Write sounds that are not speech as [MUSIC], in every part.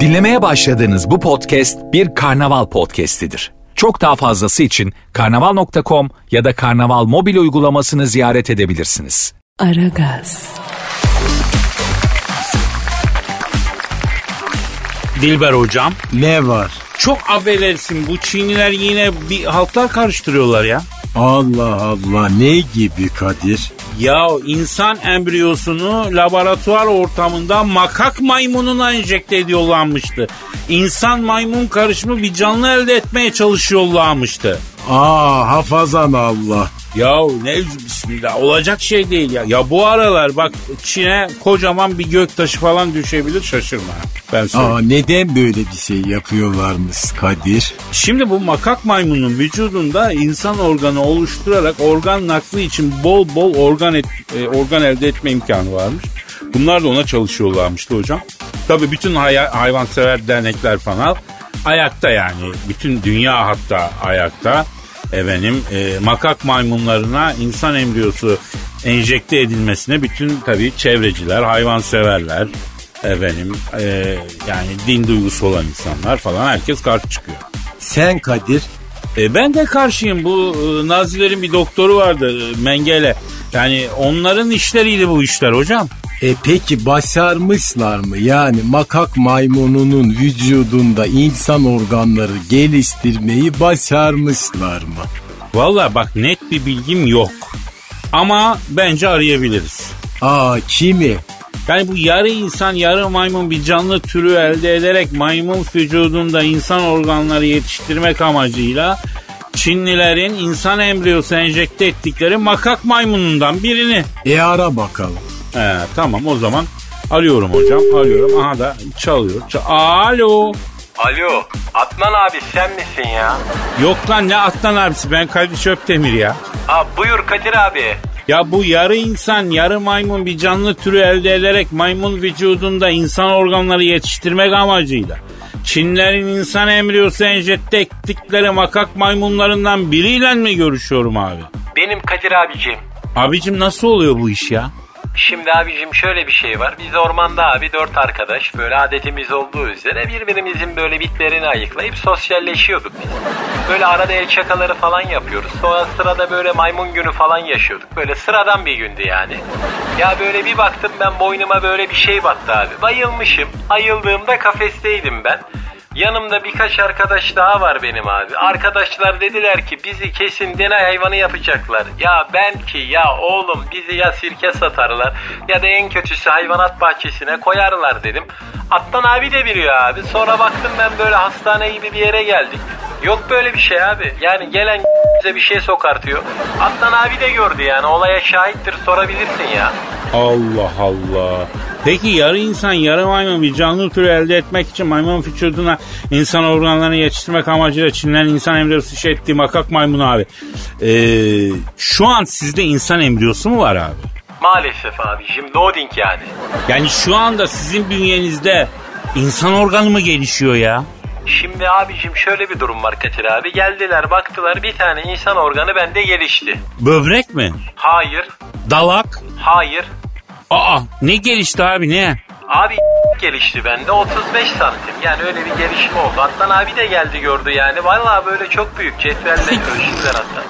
Dinlemeye başladığınız bu podcast bir karnaval podcastidir. Çok daha fazlası için karnaval.com ya da karnaval mobil uygulamasını ziyaret edebilirsiniz. Aragaz, Dilber hocam. Ne var? Çok affedersin bu Çinliler yine bir halklar karıştırıyorlar ya. Allah Allah ne gibi Kadir? Ya insan embriyosunu laboratuvar ortamında makak maymununa enjekte ediyorlarmıştı. İnsan maymun karışımı bir canlı elde etmeye çalışıyorlarmıştı. Aa hafazan Allah. Ya ne bismillah olacak şey değil ya. Ya bu aralar bak Çin'e kocaman bir göktaşı falan düşebilir şaşırma. Ben söyleyeyim. Aa neden böyle bir şey yapıyorlarmış Kadir? Şimdi bu makak maymunun vücudunda insan organı oluşturarak organ nakli için bol bol organ et- e, organ elde etme imkanı varmış. Bunlar da ona çalışıyorlarmıştı hocam. Tabii bütün hay- hayvansever dernekler falan ayakta yani. Bütün dünya hatta ayakta. Efendim e, makak maymunlarına insan embriyosu enjekte edilmesine bütün tabii çevreciler, hayvanseverler, efendim e, yani din duygusu olan insanlar falan herkes karşı çıkıyor. Sen Kadir E, ben de karşıyım. Bu e, Nazilerin bir doktoru vardı e, Mengele. Yani onların işleriydi bu işler hocam. E peki başarmışlar mı? Yani makak maymununun vücudunda insan organları geliştirmeyi başarmışlar mı? Valla bak net bir bilgim yok. Ama bence arayabiliriz. Aa kimi? Yani bu yarı insan yarı maymun bir canlı türü elde ederek maymun vücudunda insan organları yetiştirmek amacıyla Çinlilerin insan embriyosu enjekte ettikleri makak maymunundan birini. E ara bakalım. He, tamam o zaman arıyorum hocam arıyorum. Aha da çalıyor. Çal- Alo. Alo, Adnan abi sen misin ya? Yok lan ne Atlan abisi ben Kadir Çöptemir ya. Aa, buyur Kadir abi. Ya bu yarı insan yarı maymun bir canlı türü elde ederek maymun vücudunda insan organları yetiştirmek amacıyla Çinlerin insan embriyosu enjekte ettikleri makak maymunlarından biriyle mi görüşüyorum abi? Benim Kadir abicim. Abicim nasıl oluyor bu iş ya? Şimdi abicim şöyle bir şey var. Biz ormanda abi dört arkadaş böyle adetimiz olduğu üzere birbirimizin böyle bitlerini ayıklayıp sosyalleşiyorduk biz. Böyle arada el şakaları falan yapıyoruz. Sonra sırada böyle maymun günü falan yaşıyorduk. Böyle sıradan bir gündü yani. Ya böyle bir baktım ben boynuma böyle bir şey battı abi. Bayılmışım. Ayıldığımda kafesteydim ben. Yanımda birkaç arkadaş daha var benim abi. Arkadaşlar dediler ki bizi kesin deney hayvanı yapacaklar. Ya ben ki ya oğlum bizi ya sirke satarlar ya da en kötüsü hayvanat bahçesine koyarlar dedim. Attan abi de biliyor abi. Sonra baktım ben böyle hastane gibi bir yere geldik. Yok böyle bir şey abi. Yani gelen bize bir şey sokartıyor. Attan abi de gördü yani. Olaya şahittir sorabilirsin ya. Allah Allah. Peki yarı insan yarı maymun bir canlı türü elde etmek için maymun vücuduna insan organlarını yetiştirmek amacıyla Çinlerin insan embriyosu şey ettiği makak maymun abi. Ee, şu an sizde insan embriyosu mu var abi? Maalesef abicim loading yani. Yani şu anda sizin bünyenizde insan organı mı gelişiyor ya? Şimdi abicim şöyle bir durum var Kadir abi. Geldiler baktılar bir tane insan organı bende gelişti. Böbrek mi? Hayır, Dalak? hayır. Aa ne gelişti abi ne? Abi gelişti bende 35 santim. Yani öyle bir gelişme oldu. Atlan abi de geldi gördü yani. Vallahi böyle çok büyük cetvelle ölçtüler [LAUGHS] hatta.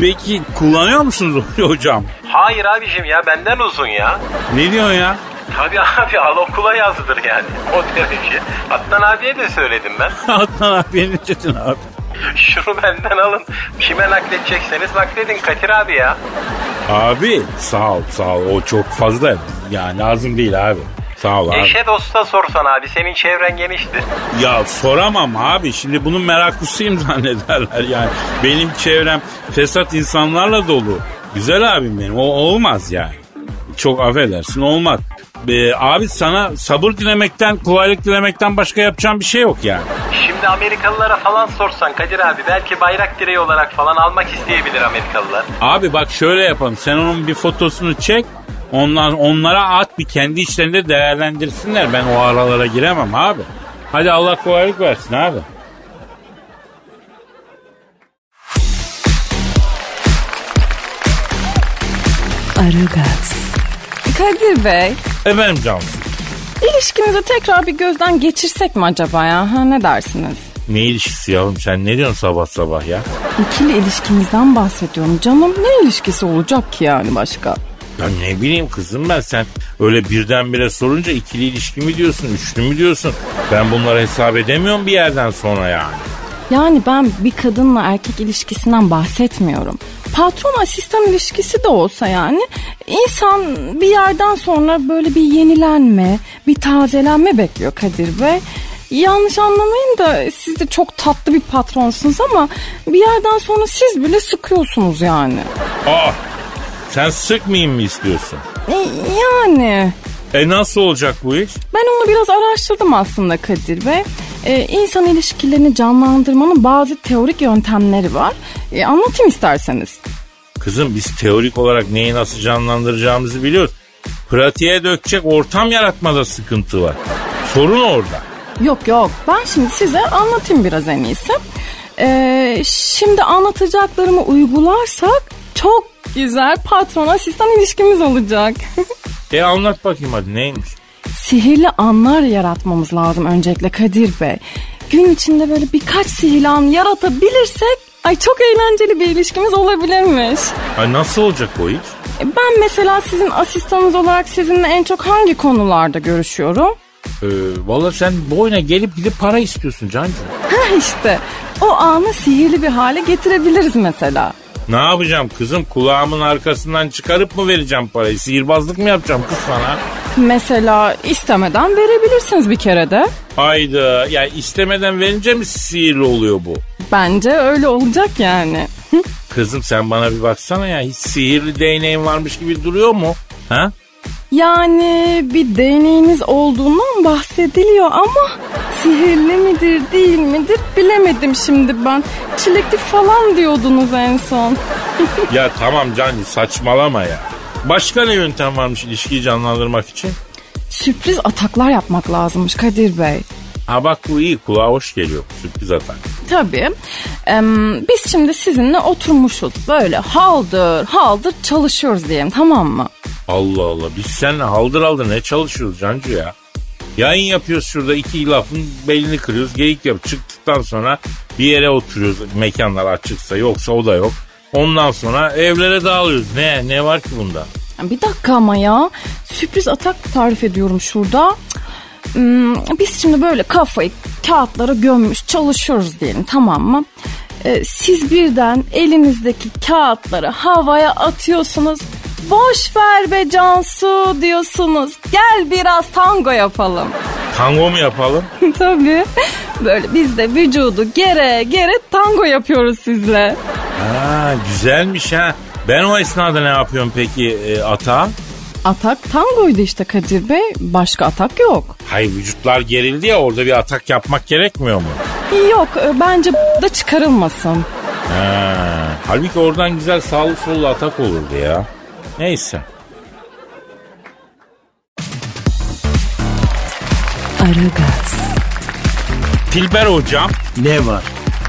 Peki kullanıyor musunuz [LAUGHS] hocam? Hayır abicim ya benden uzun ya. Ne diyorsun ya? Tabii [LAUGHS] abi al okula yazdır yani. O derece. Atlan abiye de söyledim ben. Adnan abi ne dedin abi? Şunu benden alın. Kime nakledecekseniz nakledin Kadir abi ya. Abi sağ ol sağ ol o çok fazla ya lazım değil abi. Sağ ol abi. Eşe dosta sorsan abi senin çevren geniştir. Ya soramam abi şimdi bunun meraklısıyım [LAUGHS] zannederler yani. Benim çevrem fesat insanlarla dolu. Güzel abim benim o olmaz yani. Çok affedersin olmaz. Ee, abi sana sabır dilemekten, kolaylık dilemekten başka yapacağım bir şey yok yani. Şimdi Amerikalılara falan sorsan Kadir abi belki bayrak direği olarak falan almak isteyebilir Amerikalılar. Abi bak şöyle yapalım. Sen onun bir fotosunu çek. Ondan, onlara at bir kendi içlerinde değerlendirsinler. Ben o aralara giremem abi. Hadi Allah kolaylık versin abi. Aragaz, Kadir Bey, Efendim Cansu. İlişkimizi tekrar bir gözden geçirsek mi acaba ya? Ha, ne dersiniz? Ne ilişkisi yavrum sen ne diyorsun sabah sabah ya? İkili ilişkimizden bahsediyorum canım. Ne ilişkisi olacak ki yani başka? Ya ne bileyim kızım ben sen öyle birdenbire sorunca ikili ilişki mi diyorsun, üçlü mü diyorsun? Ben bunları hesap edemiyorum bir yerden sonra yani. Yani ben bir kadınla erkek ilişkisinden bahsetmiyorum. Patron asistan ilişkisi de olsa yani insan bir yerden sonra böyle bir yenilenme, bir tazelenme bekliyor Kadir Bey. Yanlış anlamayın da siz de çok tatlı bir patronsunuz ama bir yerden sonra siz bile sıkıyorsunuz yani. Aa sen sıkmayayım mı istiyorsun? E, yani E nasıl olacak bu iş? ben onu biraz araştırdım aslında Kadir Bey. E, insan ilişkilerini canlandırmanın bazı teorik yöntemleri var. E, anlatayım isterseniz. Kızım biz teorik olarak neyi nasıl canlandıracağımızı biliyoruz. Pratiğe dökecek ortam yaratmada sıkıntı var. Sorun orada. Yok yok ben şimdi size anlatayım biraz en iyisi. Ee, şimdi anlatacaklarımı uygularsak çok güzel patron asistan ilişkimiz olacak. [LAUGHS] E anlat bakayım hadi neymiş? sihirli anlar yaratmamız lazım öncelikle Kadir Bey. Gün içinde böyle birkaç sihirli an yaratabilirsek ay çok eğlenceli bir ilişkimiz olabilirmiş. Ay nasıl olacak o iş? E, Ben mesela sizin asistanınız olarak sizinle en çok hangi konularda görüşüyorum? Ee, Valla sen bu oyuna gelip gidip para istiyorsun Cancı. Ha işte o anı sihirli bir hale getirebiliriz mesela. Ne yapacağım kızım kulağımın arkasından çıkarıp mı vereceğim parayı? Sihirbazlık mı yapacağım kız sana? Mesela istemeden verebilirsiniz bir kere de. Hayda ya istemeden verince mi sihirli oluyor bu? Bence öyle olacak yani. Kızım sen bana bir baksana ya hiç sihirli değneğin varmış gibi duruyor mu? Ha? Yani bir deneyiniz olduğundan bahsediliyor ama sihirli midir değil midir bilemedim şimdi ben. Çilekli falan diyordunuz en son. [LAUGHS] Ya tamam Cancı saçmalama ya. Başka ne yöntem varmış ilişkiyi canlandırmak için? Sürpriz ataklar yapmak lazımmış Kadir Bey. Ha bak bu iyi kulağa hoş geliyor sürpriz atak. Tabii. Em, biz şimdi sizinle oturmuşuz. Böyle haldır haldır çalışıyoruz diyelim tamam mı? Allah Allah biz seninle haldır haldır ne çalışıyoruz Cancu ya? Yayın yapıyoruz şurada iki lafın belini kırıyoruz geyik yap çıktıktan sonra bir yere oturuyoruz mekanlar açıksa yoksa o da yok. Ondan sonra evlere dağılıyoruz. Ne ne var ki bunda? Bir dakika ama ya. Sürpriz atak tarif ediyorum şurada. Hmm, biz şimdi böyle kafayı kağıtlara gömmüş çalışıyoruz diyelim tamam mı? Ee, siz birden elinizdeki kağıtları havaya atıyorsunuz. Boş ver be Cansu diyorsunuz. Gel biraz tango yapalım. Tango mu yapalım? [LAUGHS] Tabii. Böyle biz de vücudu gere gere tango yapıyoruz sizle. Ha güzelmiş ha. Ben o esnada ne yapıyorum peki e, ata? Atak tangoydu işte Kadir Bey. Başka atak yok. Hay vücutlar gerildi ya orada bir atak yapmak gerekmiyor mu? Yok e, bence da çıkarılmasın. Ha, halbuki oradan güzel sağlı sollu atak olurdu ya. Neyse. Aragaz. Tilber hocam Ne var?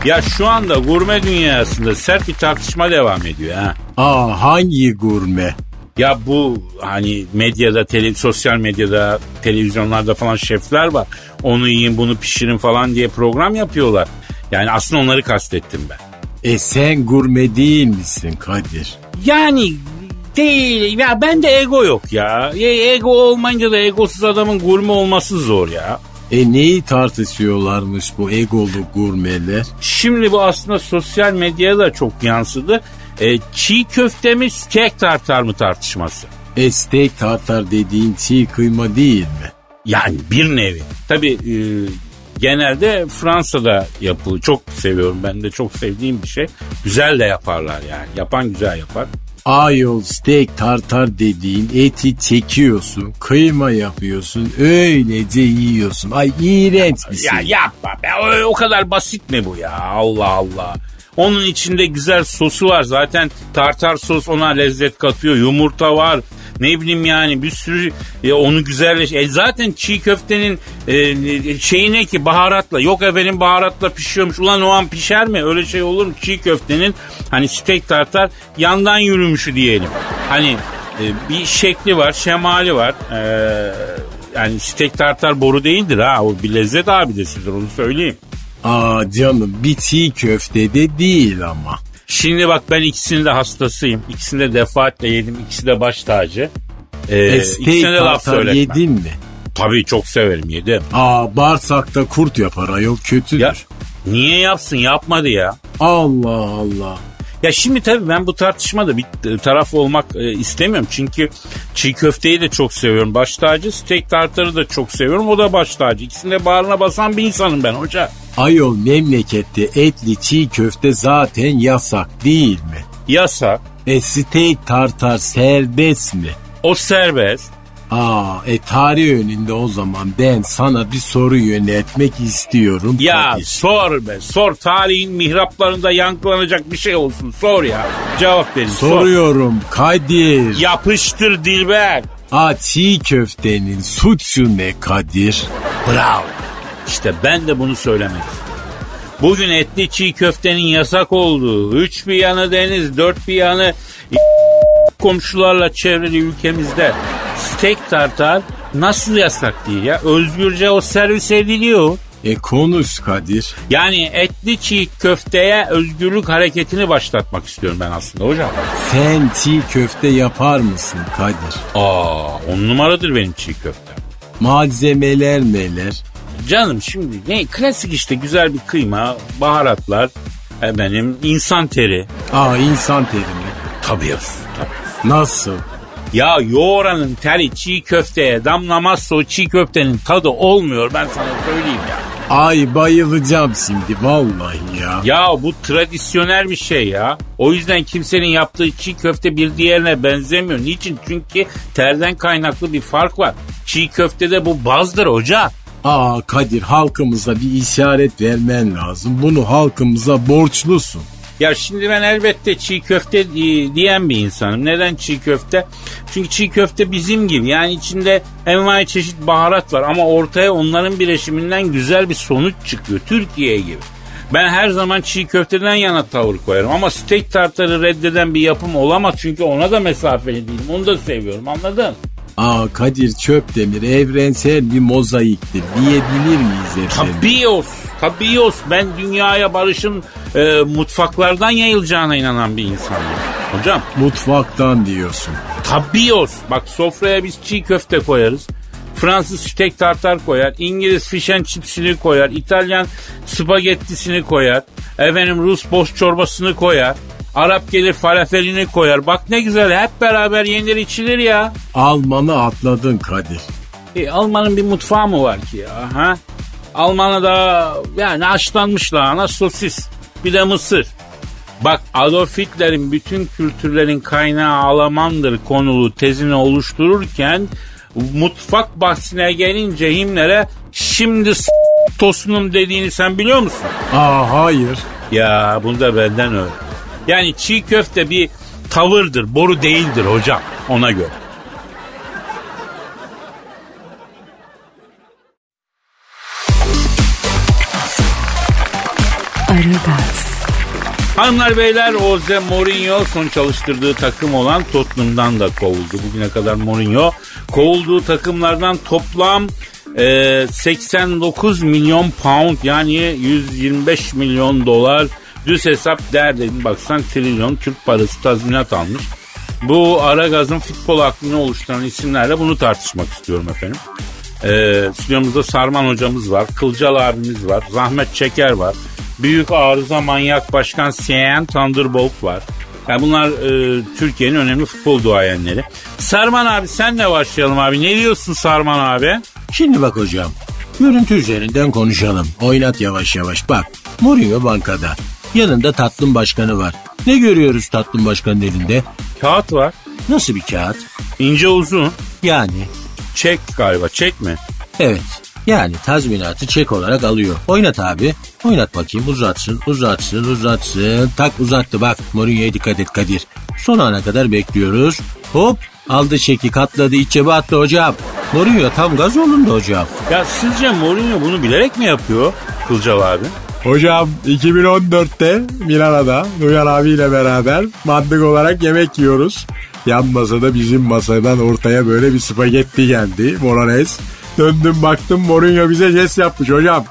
ya şu anda gurme dünyasında sert bir tartışma devam ediyor ha. Aa hangi gurme? Ya bu hani medyada, tele, sosyal medyada, televizyonlarda falan şefler var. Onu yiyin bunu pişirin falan diye program yapıyorlar. Yani aslında onları kastettim ben. E sen gurme değil misin Kadir? Yani değil. Ya bende ego yok ya. E, ego olmayınca da egosuz adamın gurme olması zor ya. E neyi tartışıyorlarmış bu egolu gurmeler? Şimdi bu aslında sosyal medyaya da çok yansıdı. E, çiğ köfte mi steak tartar mı tartışması. E steak tartar dediğin çiğ kıyma değil mi? Yani bir nevi. Tabii e, genelde Fransa'da yapılıyor. Çok seviyorum ben de çok sevdiğim bir şey. Güzel de yaparlar yani. Yapan güzel yapar. Ayol steak tartar dediğin eti çekiyorsun, kıyma yapıyorsun, öylece yiyorsun. Ay iğrenç bir şey. Ya yapma be o, o kadar basit mi bu ya Allah Allah. Onun içinde güzel sosu var zaten tartar sos ona lezzet katıyor yumurta var ne bileyim yani bir sürü e, onu güzelleş. E zaten çiğ köftenin e, şeyi ne ki baharatla yok efendim baharatla pişiyormuş ulan o an pişer mi öyle şey olur mu çiğ köftenin hani steak tartar yandan yürümüşü diyelim. Hani e, bir şekli var şemali var. E, yani steak tartar boru değildir ha. O bir lezzet abidesidir onu söyleyeyim. Aa canım bir çiğ köfte de değil ama. Şimdi bak ben ikisinin de hastasıyım. İkisini de defaatle yedim. İkisi de baş tacı. Ee, E, ikisine de laf söyletmem. yedin mi? Tabii çok severim yedim. Aa bağırsakta kurt yapar ayol kötüdür. Ya niye yapsın yapmadı ya. Allah Allah. Ya şimdi tabii ben bu tartışmada bir taraf olmak e, istemiyorum. Çünkü çiğ köfteyi de çok seviyorum. Baş tacı, steak tartarı da çok seviyorum. O da baş tacı. İkisinde bağrına basan bir insanım ben hoca. Ayol memlekette etli çiğ köfte zaten yasak değil mi? Yasak. E steak tartar serbest mi? O serbest. Aa e tarih önünde o zaman ben sana bir soru yöneltmek istiyorum. Ya Kadir. sor be sor. Tarihin mihraplarında yankılanacak bir şey olsun. Sor ya. Cevap verin. Sor. Soruyorum Kadir. Yapıştır Dilber. Aa çiğ köftenin suçu ne Kadir? Bravo. İşte ben de bunu söylemek. Bugün etli çiğ köftenin yasak olduğu, üç bir yanı deniz, dört bir yanı komşularla çevrili ülkemizde steak tartar nasıl yasak değil ya? Özgürce o servis ediliyor. E konuş Kadir. Yani etli çiğ köfteye özgürlük hareketini başlatmak istiyorum ben aslında hocam. Sen çiğ köfte yapar mısın Kadir? Aa, on numaradır benim çiğ köfte. Malzemeler neler? Canım şimdi ne klasik işte güzel bir kıyma, baharatlar, benim insan teri. Aa insan teri mi? Tabii tabii. Nasıl? Ya yoğuranın teri çiğ köfteye damlamazsa o çiğ köftenin tadı olmuyor ben sana söyleyeyim ya. Ay bayılacağım şimdi vallahi ya. Ya bu tradisyonel bir şey ya. O yüzden kimsenin yaptığı çiğ köfte bir diğerine benzemiyor. Niçin? Çünkü terden kaynaklı bir fark var. Çiğ köftede bu bazdır hoca. Aa Kadir halkımıza bir işaret vermen lazım. Bunu halkımıza borçlusun. Ya şimdi ben elbette çiğ köfte di- diyen bir insanım. Neden çiğ köfte? Çünkü çiğ köfte bizim gibi. Yani içinde envai çeşit baharat var ama ortaya onların bileşiminden güzel bir sonuç çıkıyor. Türkiye gibi. Ben her zaman çiğ köfteden yana tavır koyarım ama steak tartarı reddeden bir yapım olamaz çünkü ona da mesafeli değilim. Onu da seviyorum anladın? Aa Kadir Çöpdemir evrensel bir mozaiktir diyebilir miyiz efendim? Tabios, tabios. Ben dünyaya barışın e, mutfaklardan yayılacağına inanan bir insanım. Hocam Mutfaktan diyorsun. Tabios. Bak sofraya biz çiğ köfte koyarız. Fransız steak tartar koyar. İngiliz fish and chipsini koyar. İtalyan spagettisini koyar. Efendim Rus boş çorbasını koyar. Arap gelir falafelini koyar. Bak ne güzel hep beraber yenir içilir ya. Almanı atladın Kadir. E, Alman'ın bir mutfağı mı var ki ya? Ha? Almanya'da yani haşlanmış lahana sosis bir de mısır. Bak Adolf Hitler'in bütün kültürlerin kaynağı Almandır konulu tezini oluştururken mutfak bahsine gelince Himmler'e şimdi s- tosunum dediğini sen biliyor musun? Aa hayır. Ya bunu da benden öğren. Yani çiğ köfte bir tavırdır, boru değildir hocam ona göre. Hanımlar beyler Jose Mourinho son çalıştırdığı takım olan Tottenham'dan da kovuldu. Bugüne kadar Mourinho kovulduğu takımlardan toplam e, 89 milyon pound yani 125 milyon dolar düz hesap değerlerini baksan trilyon Türk parası tazminat almış. Bu ara gazın futbol aklını oluşturan isimlerle bunu tartışmak istiyorum efendim. Ee, stüdyomuzda Sarman hocamız var, Kılcal abimiz var, Zahmet Çeker var. Büyük arıza manyak başkan CN Thunderbolt var. Yani bunlar e, Türkiye'nin önemli futbol duayenleri. Sarman abi senle başlayalım abi. Ne diyorsun Sarman abi? Şimdi bak hocam. Görüntü üzerinden konuşalım. Oynat yavaş yavaş. Bak Mourinho bankada. Yanında tatlım başkanı var. Ne görüyoruz tatlım başkanın elinde? Kağıt var. Nasıl bir kağıt? İnce uzun. Yani Çek galiba. Çek mi? evet. Yani tazminatı çek olarak alıyor. Oynat abi. Oynat bakayım uzatsın uzatsın uzatsın. Tak uzattı bak Mourinho'ya dikkat et Kadir. Son ana kadar bekliyoruz. Hop aldı çeki katladı iç cebe attı hocam. Mourinho tam gaz olundu hocam. Ya sizce Mourinho bunu bilerek mi yapıyor Kılcal abi? Hocam 2014'te Milano'da Duyan abiyle beraber mantık olarak yemek yiyoruz. Yan masada bizim masadan ortaya böyle bir spagetti geldi. Bolognese. Döndüm baktım Mourinho bize jest yapmış hocam.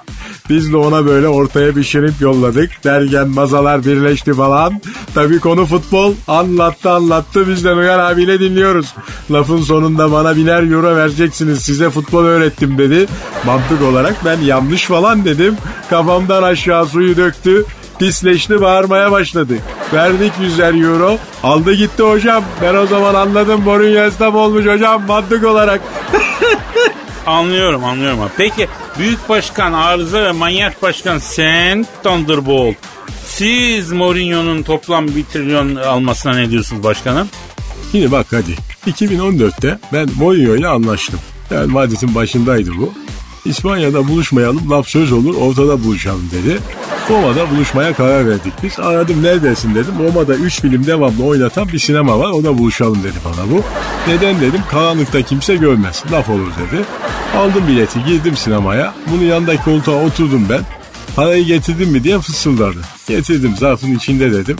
Biz de ona böyle ortaya bir şirinp yolladık. Dergen mazalar birleşti falan. Tabii konu futbol. Anlattı anlattı. Biz de Nuyar abiyle dinliyoruz. Lafın sonunda bana biner euro vereceksiniz. Size futbol öğrettim dedi. Mantık olarak ben yanlış falan dedim. Kafamdan aşağı suyu döktü. Pisleşti bağırmaya başladı. Verdik 100'er euro. Aldı gitti hocam. Ben o zaman anladım Mourinho esnaf olmuş hocam mantık olarak. [LAUGHS] Anlıyorum anlıyorum abi. Peki Büyük Başkan Arıza ve Manyak Başkan Sen Thunderbolt. Siz Mourinho'nun toplam 1 trilyon almasına ne diyorsunuz başkanım? Şimdi bak hadi. 2014'te ben Mourinho ile anlaştım. Yani Madrid'in başındaydı bu. İspanya'da buluşmayalım laf söz olur ortada buluşalım dedi. Roma'da buluşmaya karar verdik biz. Aradım neredesin dedim. Roma'da 3 film devamlı oynatan bir sinema var. O da buluşalım dedi bana bu. Neden dedim. Karanlıkta kimse görmez. Laf olur dedi. Aldım bileti girdim sinemaya. Bunun yanındaki koltuğa oturdum ben. Parayı getirdin mi diye fısıldadı. Getirdim zarfın içinde dedim.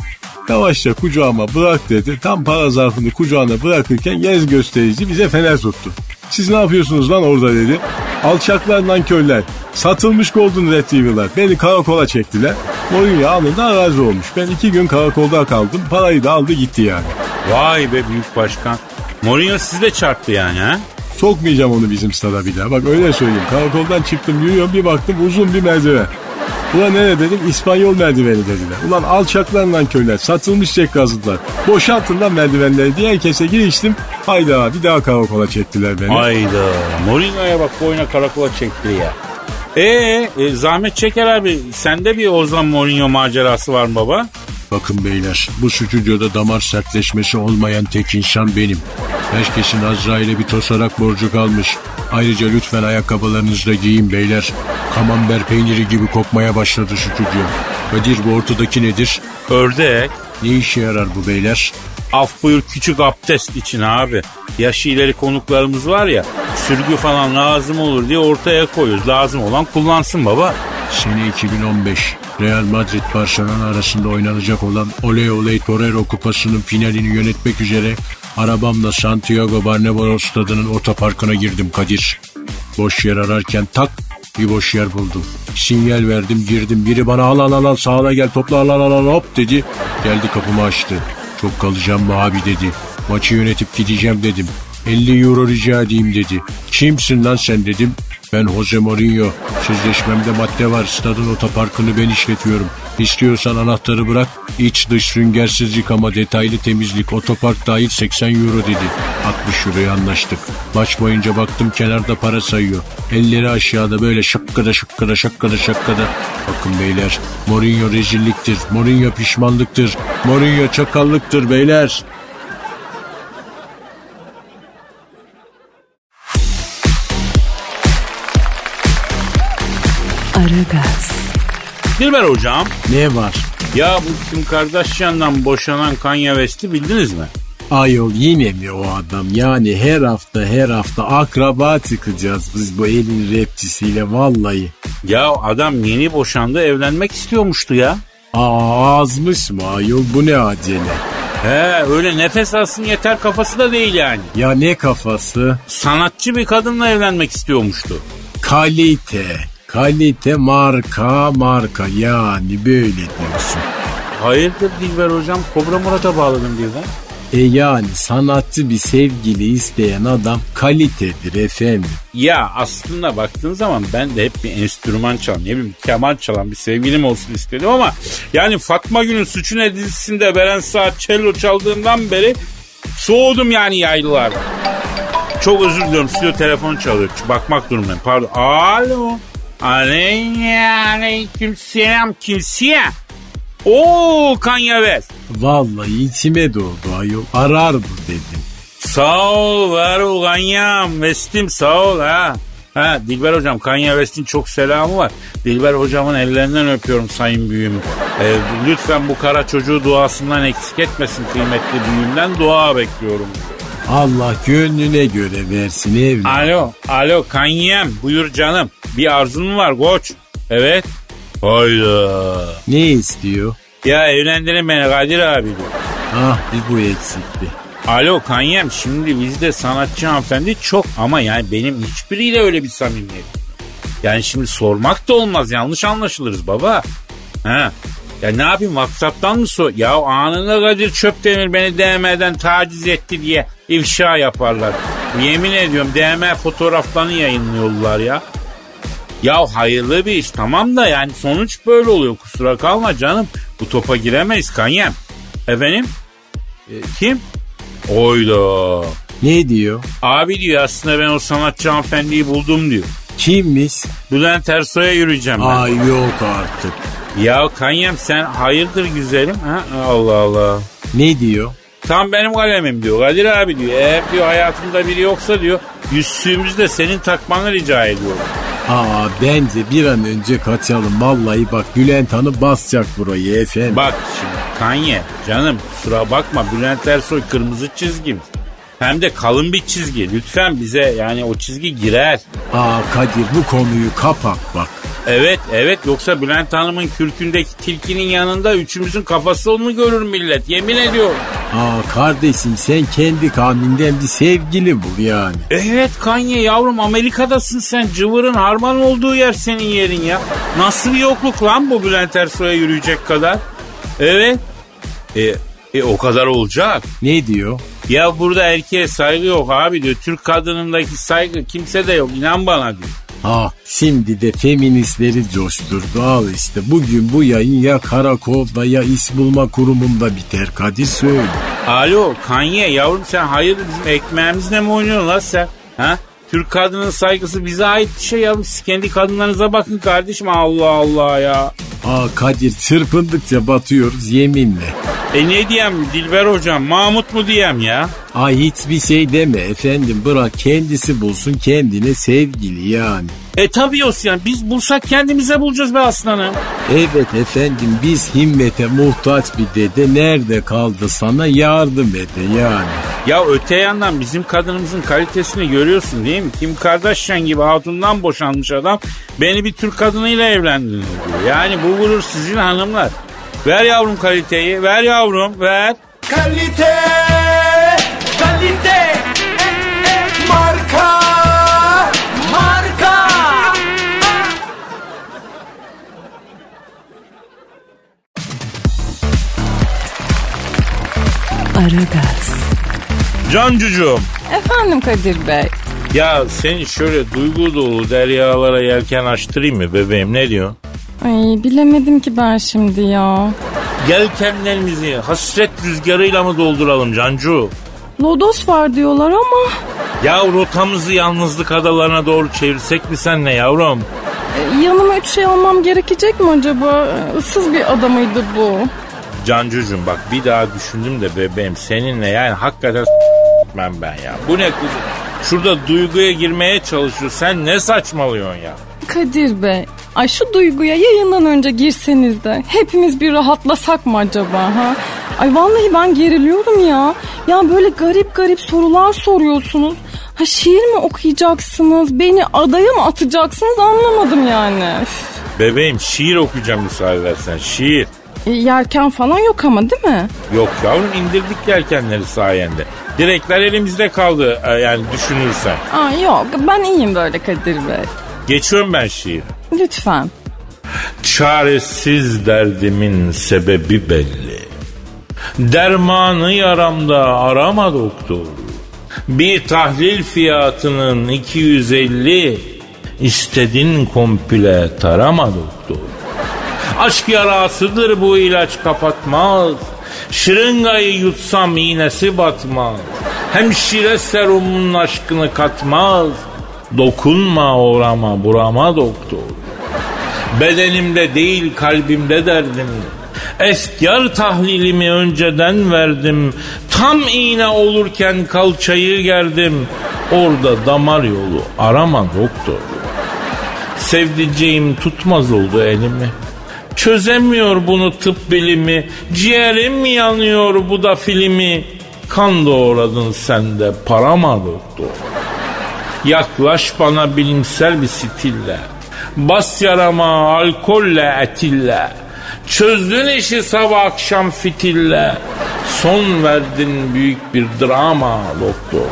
Yavaşça kucağıma bırak dedi. Tam para zarfını kucağına bırakırken gez gösterici bize fener tuttu. Siz ne yapıyorsunuz lan orada dedi. Alçaklar nankörler. Satılmış Golden Retriever'lar. Beni karakola çektiler. Mourinho anında arazi olmuş. Ben iki gün karakolda kaldım. Parayı da aldı gitti yani. Vay be büyük başkan. Mourinho sizi de çarptı yani ha? Sokmayacağım onu bizim stada bir daha. Bak öyle söyleyeyim. Karakoldan çıktım yürüyorum bir baktım uzun bir merdiven. Ulan ne dedim? İspanyol merdiveni dediler. Ulan alçaklar nankörler. Satılmış çek kazıdılar. Boşaltın lan merdivenleri diye herkese giriştim. Hayda bir daha karakola çektiler beni. Hayda. Mourinho'ya bak boyuna karakola çekti ya. Ee, e, Zahmet Çeker abi sende bir Ozan Mourinho macerası var mı baba? Bakın beyler bu stüdyoda damar sertleşmesi olmayan tek insan benim. Herkesin Azrail'e bir tosarak borcu kalmış. Ayrıca lütfen ayakkabılarınızı da giyin beyler. Kamember peyniri gibi kokmaya başladı stüdyo. Kadir bu ortadaki nedir? Ördek. Ne işe yarar bu beyler? Af buyur küçük abdest için abi. Yaşı ileri konuklarımız var ya sürgü falan lazım olur diye ortaya koyuyoruz. Lazım olan kullansın baba. Sene 2015. Real Madrid Barcelona arasında oynanacak olan Ole Ole Torero kupasının finalini yönetmek üzere arabamla Santiago Bernabéu stadının otoparkına girdim Kadir. Boş yer ararken tak bir boş yer buldum. Sinyal verdim girdim. Biri bana al al al al sağına gel topla al al al hop dedi. Geldi kapımı açtı. Çok kalacağım mı abi dedi. Maçı yönetip gideceğim dedim. 50 euro rica edeyim dedi. Kimsin lan sen dedim. Ben Jose Mourinho. Sözleşmemde madde var. Stadın otoparkını ben işletiyorum. İstiyorsan anahtarı bırak. İç dış süngersiz yıkama, detaylı temizlik, otopark dahil 80 euro dedi. 60 euroya anlaştık. Maç boyunca baktım kenarda para sayıyor. Elleri aşağıda böyle şakkada şakkada şakkada şakkada. Bakın beyler Mourinho rezilliktir. Mourinho pişmanlıktır. Mourinho çakallıktır beyler. Dilber hocam. Ne var? Ya bu Kim Kardashian'dan boşanan Kanye West'i bildiniz mi? Ayol yine mi o adam? Yani her hafta her hafta akraba çıkacağız biz bu elin rapçisiyle vallahi. Ya adam yeni boşandı evlenmek istiyormuştu ya. Aa azmış mı ayol bu ne acele? He öyle nefes alsın yeter kafası da değil yani. Ya ne kafası? Sanatçı bir kadınla evlenmek istiyormuştu. Kalite. Kalite marka marka yani böyle diyorsun. Hayırdır Dilber hocam? Kobra Murat'a bağladım birden. E yani sanatçı bir sevgili isteyen adam kalitedir efendim. Ya aslında baktığın zaman ben de hep bir enstrüman çalan, ne bileyim keman çalan bir sevgilim olsun istedim ama yani Fatma Gül'ün Suçu Ne dizisinde Beren Saat cello çaldığından beri soğudum yani yaylılar. Çok özür diliyorum stüdyo telefon çalıyor. Bakmak durumundayım pardon. Alo. Aleyküm selam kimseye. Oo Kanye West. Vallahi içime doğdu ayol arar bu dedim. Sağ ol var ol Kanya'm. West'im sağ ol ha. Ha Dilber hocam Kanye West'in çok selamı var. Dilber hocamın ellerinden öpüyorum sayın büyüğüm. Ee, lütfen bu kara çocuğu duasından eksik etmesin kıymetli büyüğümden dua bekliyorum. Allah gönlüne göre versin evladım. Alo, alo Kanya'm buyur canım. Bir arzun mu var koç? Evet. Hayda. Ne istiyor? Ya evlendirin beni Kadir abi diyor. Ah bir bu eksikti. Alo Kanyem şimdi bizde sanatçı hanımefendi çok ama yani benim hiçbiriyle öyle bir samimiyet. Yani şimdi sormak da olmaz yanlış anlaşılırız baba. Ha. Ya ne yapayım Whatsapp'tan mı sor? Ya anında Kadir Çöptemir beni DM'den taciz etti diye ifşa yaparlar. Yemin ediyorum DM fotoğraflarını yayınlıyorlar ya. Ya hayırlı bir iş tamam da yani sonuç böyle oluyor kusura kalma canım. Bu topa giremeyiz Kanyem. Efendim? E, kim? Oyda. Ne diyor? Abi diyor aslında ben o sanatçı hanımefendiyi buldum diyor. Kimmiş? Bülent Ersoy'a yürüyeceğim ben. Ay yok artık. Ya Kanyem sen hayırdır güzelim ha? Allah Allah. Ne diyor? Tam benim kalemim diyor. Kadir abi diyor. Eğer diyor hayatımda biri yoksa diyor yüzsüğümüzü de senin takmanı rica ediyorum. Aa bence bir an önce kaçalım. Vallahi bak Bülent Hanım basacak burayı efendim. Bak şimdi Kanye canım kusura bakma Bülent Ersoy kırmızı çizgimiz. Hem de kalın bir çizgi. Lütfen bize yani o çizgi girer. Aa Kadir bu konuyu kapat bak. Evet evet yoksa Bülent Hanım'ın kürkündeki tilkinin yanında üçümüzün kafası onu görür millet. Yemin ediyorum. Aa kardeşim sen kendi kavminden bir sevgili bul yani. Evet Kanye yavrum Amerika'dasın sen. Cıvırın harman olduğu yer senin yerin ya. Nasıl bir yokluk lan bu Bülent Ersoy'a yürüyecek kadar? Evet. E, e o kadar olacak. Ne diyor? Ya burada erkeğe saygı yok abi diyor. Türk kadınındaki saygı kimse de yok. İnan bana diyor. Ha şimdi de feministleri coşturdu al işte. Bugün bu yayın ya karakolda ya iş bulma kurumunda biter Kadir söyle. Alo Kanye yavrum sen hayırdır bizim ekmeğimizle mi oynuyorsun lan sen? Ha? Türk kadının saygısı bize ait bir şey yavrum. Siz kendi kadınlarınıza bakın kardeşim. Allah Allah ya. Aa Kadir çırpındıkça batıyoruz yeminle. E ne diyem Dilber hocam Mahmut mu diyem ya? Ay hiçbir şey deme efendim bırak kendisi bulsun kendine sevgili yani. E tabii Osyan biz bulsak kendimize bulacağız be aslanım. Evet efendim biz himmete muhtaç bir dede nerede kaldı sana yardım ede yani. Ya öte yandan bizim kadınımızın kalitesini görüyorsun değil mi? Kim Kardashian gibi hatundan boşanmış adam beni bir Türk kadınıyla evlendirin diyor. Yani bu gurur sizin hanımlar. Ver yavrum kaliteyi ver yavrum ver. Kalite, kalite, marka, marka. Aragaz, Cancucuğum Efendim Kadir Bey. ya seni şöyle duygu dolu deryalara yelken açtırayım mı bebeğim ne diyor? Ay bilemedim ki ben şimdi ya. Yelkenlerimizi hasret rüzgarıyla mı dolduralım Cancu? Lodos var diyorlar ama Ya rotamızı yalnızlık adalarına doğru çevirsek mi senle yavrum? e, yanıma üç şey almam gerekecek mi acaba? Issız bir adamıydı bu. Cancucuğum bak bir daha düşündüm de bebeğim seninle yani hakikaten ben ben ya. Bu ne kızım? Şurada duyguya girmeye çalışıyor. Sen ne saçmalıyorsun ya? Kadir Bey, ay şu duyguya yayından önce girseniz de hepimiz bir rahatlasak mı acaba ha? Ay vallahi ben geriliyorum ya. Ya böyle garip garip sorular soruyorsunuz. Ha şiir mi okuyacaksınız? Beni adaya mı atacaksınız anlamadım yani. Üf. Bebeğim şiir okuyacağım müsaade edersen. Şiir. E, Yelken falan yok ama değil mi? Yok yavrum indirdik yelkenleri sayende. Direkler elimizde kaldı e, yani düşünürsen. Aa, yok ben iyiyim böyle Kadir Bey. Geçiyorum ben şiir. Lütfen. Çaresiz derdimin sebebi belli. Dermanı yaramda arama doktor. Bir tahlil fiyatının 250 istedin komple tarama doktor. Aşk yarasıdır bu ilaç kapatmaz. Şırıngayı yutsam iğnesi batmaz. Hemşire serumun aşkını katmaz. Dokunma orama burama doktor. Bedenimde değil kalbimde derdim. Esker tahlilimi önceden verdim. Tam iğne olurken kalçayı gerdim. Orada damar yolu arama doktor. Sevdiceğim tutmaz oldu elimi. Çözemiyor bunu tıp bilimi. Ciğerim yanıyor bu da filmi. Kan doğradın sen de parama doktor. Yaklaş bana bilimsel bir stille. Bas yarama alkolle etille. Çözdün işi sabah akşam fitille. Son verdin büyük bir drama doktor.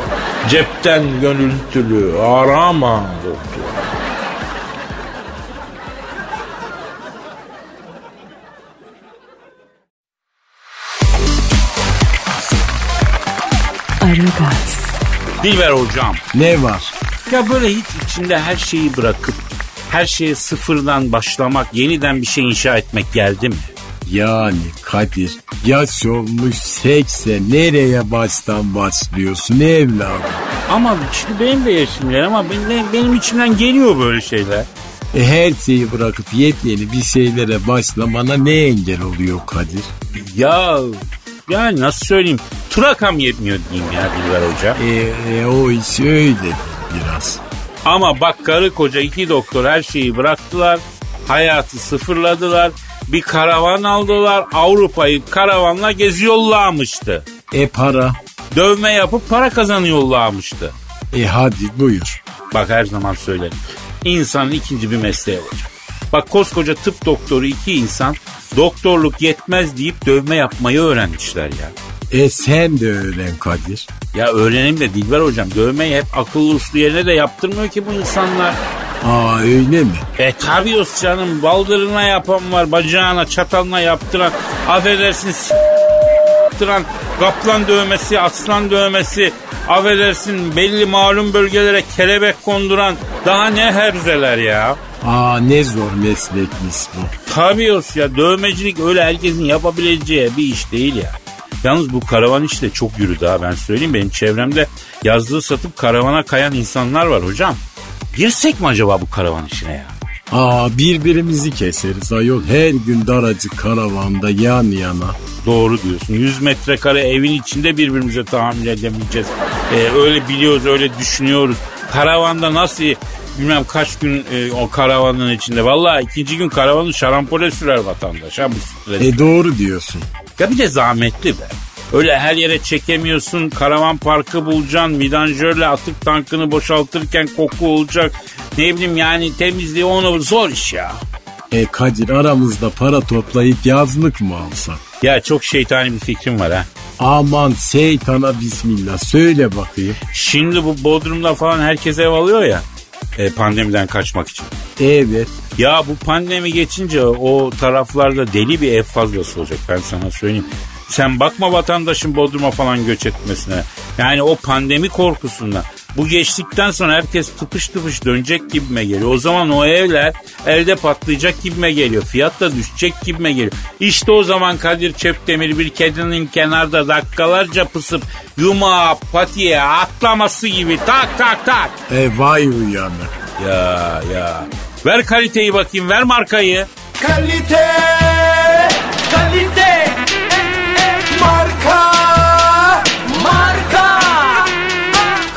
Cepten gönültülü arama doktor. Aragaz, Dilber hocam. Ne var? Ya böyle hiç içinde her şeyi bırakıp her şeye sıfırdan başlamak, yeniden bir şey inşa etmek geldi mi? Yani Kadir yaş olmuş sekse nereye baştan başlıyorsun evladım? Ama şimdi benim de yaşım var ama benim, benim içimden geliyor böyle şeyler. E her şeyi bırakıp yepyeni bir şeylere başlamana ne engel oluyor Kadir? Ya yani nasıl söyleyeyim? Turakam yetmiyor diyeyim ya Dilber Hoca. E, e, o iş öyle biraz. Ama bak karı koca iki doktor her şeyi bıraktılar. Hayatı sıfırladılar. Bir karavan aldılar. Avrupa'yı karavanla geziyorlarmıştı. E para? Dövme yapıp para kazanıyorlarmıştı. E hadi buyur. Bak her zaman söylerim. İnsanın ikinci bir mesleği olacak. Bak koskoca tıp doktoru iki insan doktorluk yetmez deyip dövme yapmayı öğrenmişler ya. E sen de öğren Kadir. Ya öğrenim de Dilber hocam dövmeyi hep akıllı uslu yerine de yaptırmıyor ki bu insanlar. Aa öyle mi? E tabi canım baldırına yapan var bacağına çatalına yaptıran affedersin yaptıran kaplan dövmesi aslan dövmesi affedersin belli malum bölgelere kelebek konduran daha ne herzeler ya. Aa ne zor meslekmiş bu. Tabii os ya dövmecilik öyle herkesin yapabileceği bir iş değil ya. Yalnız bu karavan işi de çok yürüdü ha ben söyleyeyim. Benim çevremde yazlığı satıp karavana kayan insanlar var hocam. Girsek mi acaba bu karavan işine ya? Aa birbirimizi keseriz ayol. Her gün daracık karavanda yan yana. Doğru diyorsun. 100 metrekare evin içinde birbirimize tahammül edemeyeceğiz. Ee, öyle biliyoruz, öyle düşünüyoruz. Karavanda nasıl bilmem kaç gün e, o karavanın içinde. Vallahi ikinci gün karavanı şarampole sürer vatandaş. Ha, bu stres. E doğru diyorsun. Ya bir de zahmetli be. Öyle her yere çekemiyorsun. Karavan parkı bulacaksın. Vidanjörle atık tankını boşaltırken koku olacak. Ne bileyim yani temizliği onu zor iş ya. E Kadir aramızda para toplayıp yazlık mı alsak? Ya çok şeytani bir fikrim var ha. Aman şeytana bismillah söyle bakayım. Şimdi bu Bodrum'da falan herkes ev alıyor ya. e, pandemiden kaçmak için. Evet. Ya bu pandemi geçince o taraflarda deli bir ev fazlası olacak ben sana söyleyeyim. Sen bakma vatandaşın Bodrum'a falan göç etmesine. Yani o pandemi korkusundan. Bu geçtikten sonra herkes tıpış tıpış dönecek gibime geliyor. O zaman o evler elde patlayacak gibime geliyor. Fiyat da düşecek gibime geliyor. İşte o zaman Kadir Çöptemir bir kedinin kenarda dakikalarca pısıp yumağa patiye atlaması gibi tak tak tak. E vay uyanık. Ya ya. Ver kaliteyi bakayım ver markayı. Kalite, kalite,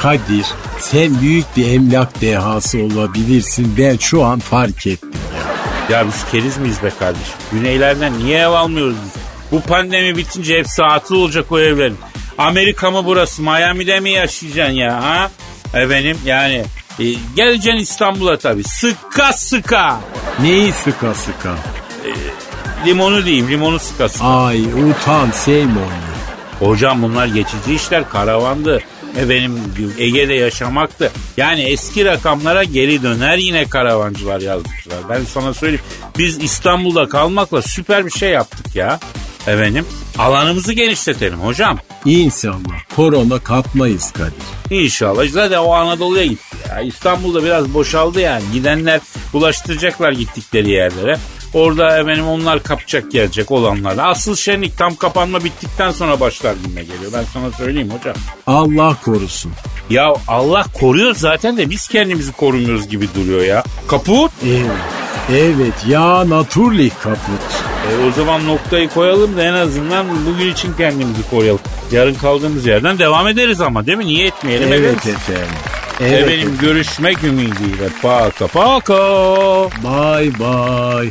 Kadir sen büyük bir emlak dehası olabilirsin ben şu an fark ettim ya. Ya biz keriz miyiz be kardeşim? Güneylerden niye ev almıyoruz biz? Bu pandemi bitince hepsi atıl olacak o evlerin. Amerika mı burası? Miami'de mi yaşayacaksın ya? Ha? Efendim yani e, geleceksin İstanbul'a tabii. Sıka sıka. Neyi sıka sıka? Limonu diyeyim limonu sıka sıka. Ay utan Seymour. Hocam bunlar geçici işler karavandı. Efendim Ege'de yaşamaktı. Yani eski rakamlara geri döner yine karavancılar yazmışlar. Ben sana söyleyeyim. Biz İstanbul'da kalmakla süper bir şey yaptık ya. Efendim alanımızı genişletelim hocam. İnşallah korona kapmayız Kadir. İnşallah. Zaten o Anadolu'ya gitti ya. İstanbul'da biraz boşaldı yani. Gidenler bulaştıracaklar gittikleri yerlere. Orada efendim onlar kapacak gelecek olanlar. Asıl şenlik tam kapanma bittikten sonra başlar gibi geliyor. Ben sana söyleyeyim hocam. Allah korusun. Ya Allah koruyor zaten de biz kendimizi korumuyoruz gibi duruyor ya. Kaput. Evet. Evet ya naturlich kaput. E, o zaman noktayı koyalım da en azından bugün için kendimizi koruyalım. Yarın kaldığımız yerden devam ederiz ama değil mi? Niye etmeyelim? Evet efendim. Evet. Efendim görüşmek ümidiyle. Paka paka. Bye bye.